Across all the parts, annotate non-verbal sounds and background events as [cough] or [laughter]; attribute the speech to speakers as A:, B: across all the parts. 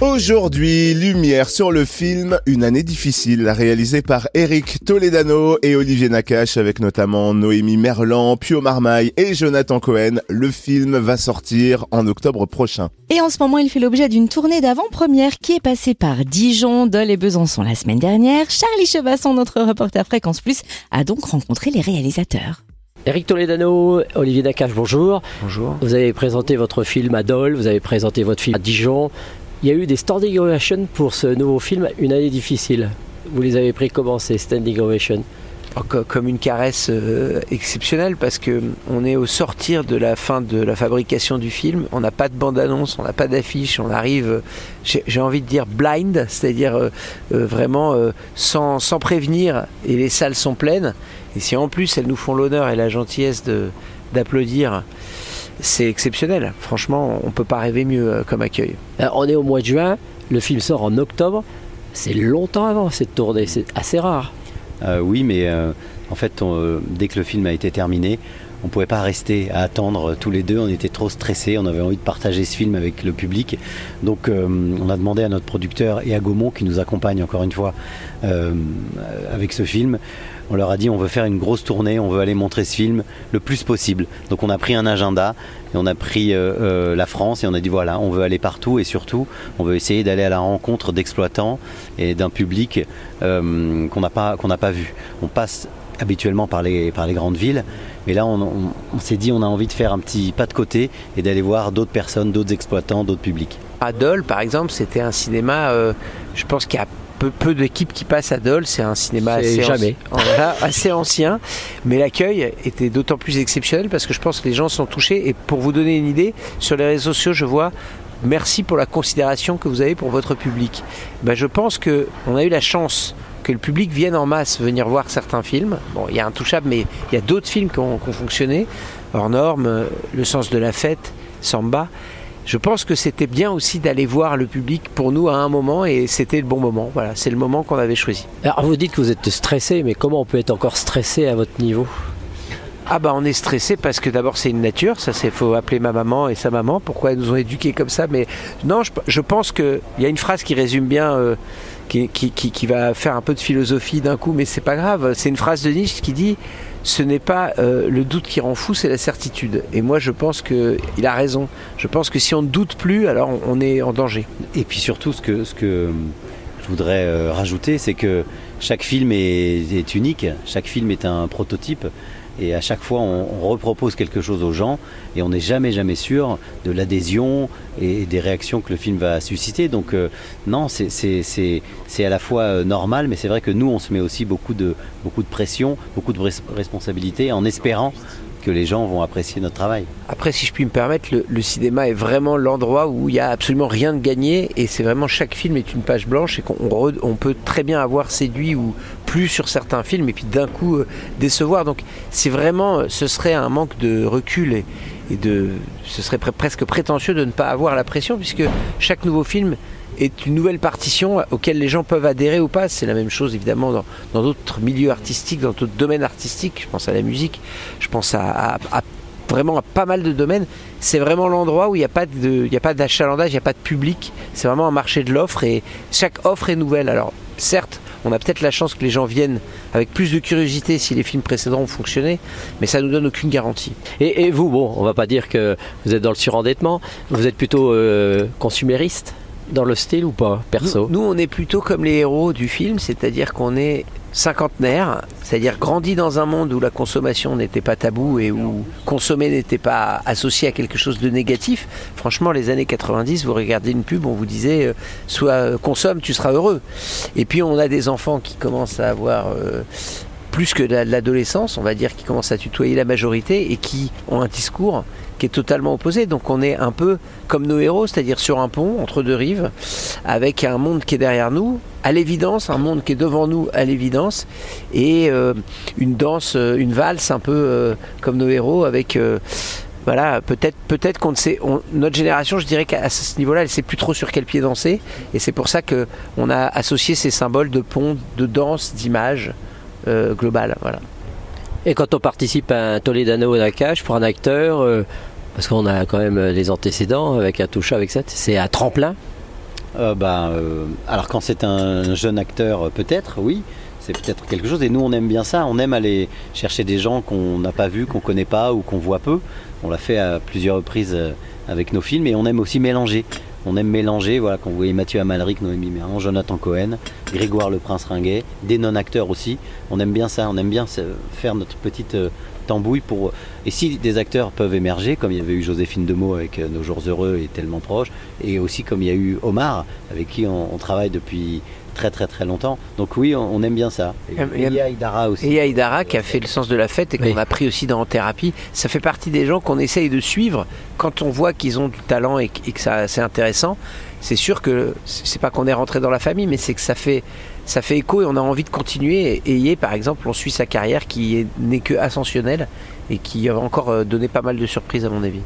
A: Aujourd'hui, lumière sur le film Une année difficile, réalisé par Eric Toledano et Olivier Nakache, avec notamment Noémie Merlan, Pio Marmaille et Jonathan Cohen. Le film va sortir en octobre prochain.
B: Et en ce moment, il fait l'objet d'une tournée d'avant-première qui est passée par Dijon, Dole et Besançon la semaine dernière. Charlie Chevasson, notre reporter Fréquence Plus, a donc rencontré les réalisateurs.
C: Eric Toledano, Olivier Nakache, bonjour.
D: Bonjour.
C: Vous avez présenté votre film à Dole, vous avez présenté votre film à Dijon. Il y a eu des standing ovations pour ce nouveau film, Une année difficile. Vous les avez pris comment ces standing ovations
D: comme une caresse euh, exceptionnelle parce que on est au sortir de la fin de la fabrication du film. On n'a pas de bande-annonce, on n'a pas d'affiche, on arrive, j'ai envie de dire blind, c'est-à-dire euh, euh, vraiment sans, sans, prévenir et les salles sont pleines. Et si en plus elles nous font l'honneur et la gentillesse d'applaudir, c'est exceptionnel. Franchement, on peut pas rêver mieux comme accueil.
C: on est au mois de juin, le film sort en octobre. C'est longtemps avant cette tournée, c'est assez rare.
E: Euh, oui, mais euh, en fait, euh, dès que le film a été terminé, on ne pouvait pas rester à attendre tous les deux. On était trop stressés. On avait envie de partager ce film avec le public. Donc, on a demandé à notre producteur et à Gaumont, qui nous accompagne encore une fois avec ce film, on leur a dit on veut faire une grosse tournée, on veut aller montrer ce film le plus possible. Donc on a pris un agenda et on a pris euh, euh, la France et on a dit voilà, on veut aller partout et surtout on veut essayer d'aller à la rencontre d'exploitants et d'un public euh, qu'on n'a pas, pas vu. On passe habituellement par les, par les grandes villes. Mais là, on, s'est dit, on a envie de faire un petit pas de côté et d'aller voir d'autres personnes, d'autres exploitants, d'autres publics.
D: Adol, par exemple, c'était un cinéma, je pense qu'il y a peu, peu d'équipes qui passent à Dole. C'est un cinéma assez,
C: jamais. [laughs]
D: assez ancien, mais l'accueil était d'autant plus exceptionnel parce que je pense que les gens sont touchés. Et pour vous donner une idée, sur les réseaux sociaux, je vois merci pour la considération que vous avez pour votre public. Ben, je pense que on a eu la chance que le public vienne en masse venir voir certains films. Bon, il y a un touchable, mais il y a d'autres films qui ont, qui ont fonctionné. Hors norme, Le sens de la fête, Samba je pense que c'était bien aussi d'aller voir le public pour nous à un moment et c'était le bon moment. Voilà, c'est le moment qu'on avait choisi.
C: Alors vous dites que vous êtes stressé, mais comment on peut être encore stressé à votre niveau?
D: Ah bah on est stressé parce que d'abord c'est une nature, ça c'est faut appeler ma maman et sa maman, pourquoi elles nous ont éduqués comme ça, mais non je, pense qu'il y a une phrase qui résume bien, euh, qui, qui, va faire un peu de philosophie d'un coup, mais c'est pas grave, c'est une phrase de Nietzsche qui dit ce n'est pas euh, le doute qui rend fou, c'est la certitude. Et moi, je pense qu'il a raison. Je pense que si on ne doute plus, alors on, est en danger.
E: Et puis surtout, ce que, ce que je voudrais euh, rajouter, c'est que chaque film est unique, chaque film est un prototype. Et à chaque fois, on, repropose quelque chose aux gens et on n'est jamais, jamais sûr de l'adhésion et des réactions que le film va susciter. Donc, euh, non, c'est à la fois euh, normal, mais c'est vrai que nous, on se met aussi beaucoup de, beaucoup de pression, beaucoup de responsabilités en espérant que les gens vont apprécier notre travail.
D: Après, si je puis me permettre, le, cinéma est vraiment l'endroit où il n'y a absolument rien de gagné et c'est vraiment chaque film est une page blanche et qu'on on peut très bien avoir séduit ou plus sur certains films et puis d'un coup euh, décevoir. Donc c'est vraiment, ce serait un manque de recul et, et de, ce serait presque prétentieux de ne pas avoir la pression puisque chaque nouveau film est une nouvelle partition auquel les gens peuvent adhérer ou pas. C'est la même chose évidemment dans d'autres milieux artistiques, dans d'autres domaines artistiques. Je pense à la musique, je pense à, vraiment à pas mal de domaines. C'est vraiment l'endroit où il n'y a pas d'achalandage, il n'y a pas de public. C'est vraiment un marché de l'offre et chaque offre est nouvelle. Alors certes, on a peut-être la chance que les gens viennent avec plus de curiosité si les films précédents ont fonctionné, mais ça nous donne aucune garantie.
C: Et, vous, bon, on va pas dire que vous êtes dans le surendettement, vous êtes plutôt euh, consumériste dans le style ou pas, perso
D: nous, on est plutôt comme les héros du film, c'est-à-dire qu'on est cinquantenaire, c'est-à-dire grandi dans un monde où la consommation n'était pas tabou et où consommer n'était pas associé à quelque chose de négatif. Franchement, les années 90, vous regardez une pub, on vous disait euh, soit euh, consomme, tu seras heureux. Et puis on a des enfants qui commencent à avoir euh, plus que l'adolescence, on va dire, qui commencent à tutoyer la majorité et qui ont un discours qui est totalement opposé. Donc on est un peu comme nos héros, c'est-à-dire sur un pont entre deux rives, avec un monde qui est derrière nous, à l'évidence, un monde qui est devant nous à l'évidence, et euh, une danse, euh, une valse un peu euh, comme nos héros, avec voilà, peut-être peut-être qu'on sait, notre génération, je dirais qu'à ce niveau-là, elle sait plus trop sur quel pied danser, et c'est pour ça que on a associé ces symboles de pont, de danse, d'image globale, voilà.
C: Et quand on participe à un Toledano Nakash pour un acteur, euh, parce qu'on a quand même les antécédents avec un touche avec ça, c'est un tremplin?
E: Euh, bah, euh, alors quand c'est un jeune acteur, euh, peut-être, oui, c'est peut-être quelque chose. Et nous, on aime bien ça. On aime aller chercher des gens qu'on n'a pas vus, qu'on connaît pas ou qu'on voit peu. On l'a fait à plusieurs reprises euh, avec nos films. Et on aime aussi mélanger. On aime mélanger, voilà, quand vous voyez Mathieu Amalric, Noémie Merlan, Jonathan Cohen, Grégoire le Prince Ringuet, des non-acteurs aussi. On aime bien ça, on aime bien se- faire notre petite euh, tambouille pour. Et si des acteurs peuvent émerger, comme il y avait eu Joséphine Demeaux avec euh, Nos Jours Heureux et tellement proche, et aussi comme il y a eu Omar, avec qui on, on travaille depuis très très très longtemps. Donc oui, on, on aime bien ça. Et
D: Il y a-
E: il y a Idara aussi.
D: Et il y a Idara qui a fait le sens de la fête et qu'on
C: Oui.
D: a pris aussi dans thérapie. Ça fait partie des gens qu'on essaye de suivre quand on voit qu'ils ont du talent et, que- et que c'est intéressant. C'est sûr que c'est pas qu'on est rentré dans la famille, mais c'est que ça fait ça fait écho et on a envie de continuer. Et Yé, par exemple, on suit sa carrière qui est- n'est que ascensionnelle et qui va encore euh, donné pas mal de surprises à mon avis.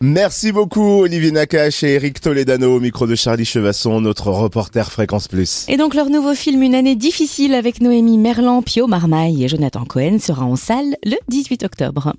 A: Merci beaucoup Olivier Nakache et Eric Toledano au micro de Charlie Chevasson, notre reporter Fréquence Plus.
B: Et donc leur nouveau film Une année difficile avec Noémie Merlan, Pio Marmaille et Jonathan Cohen sera en salle le 18 octobre.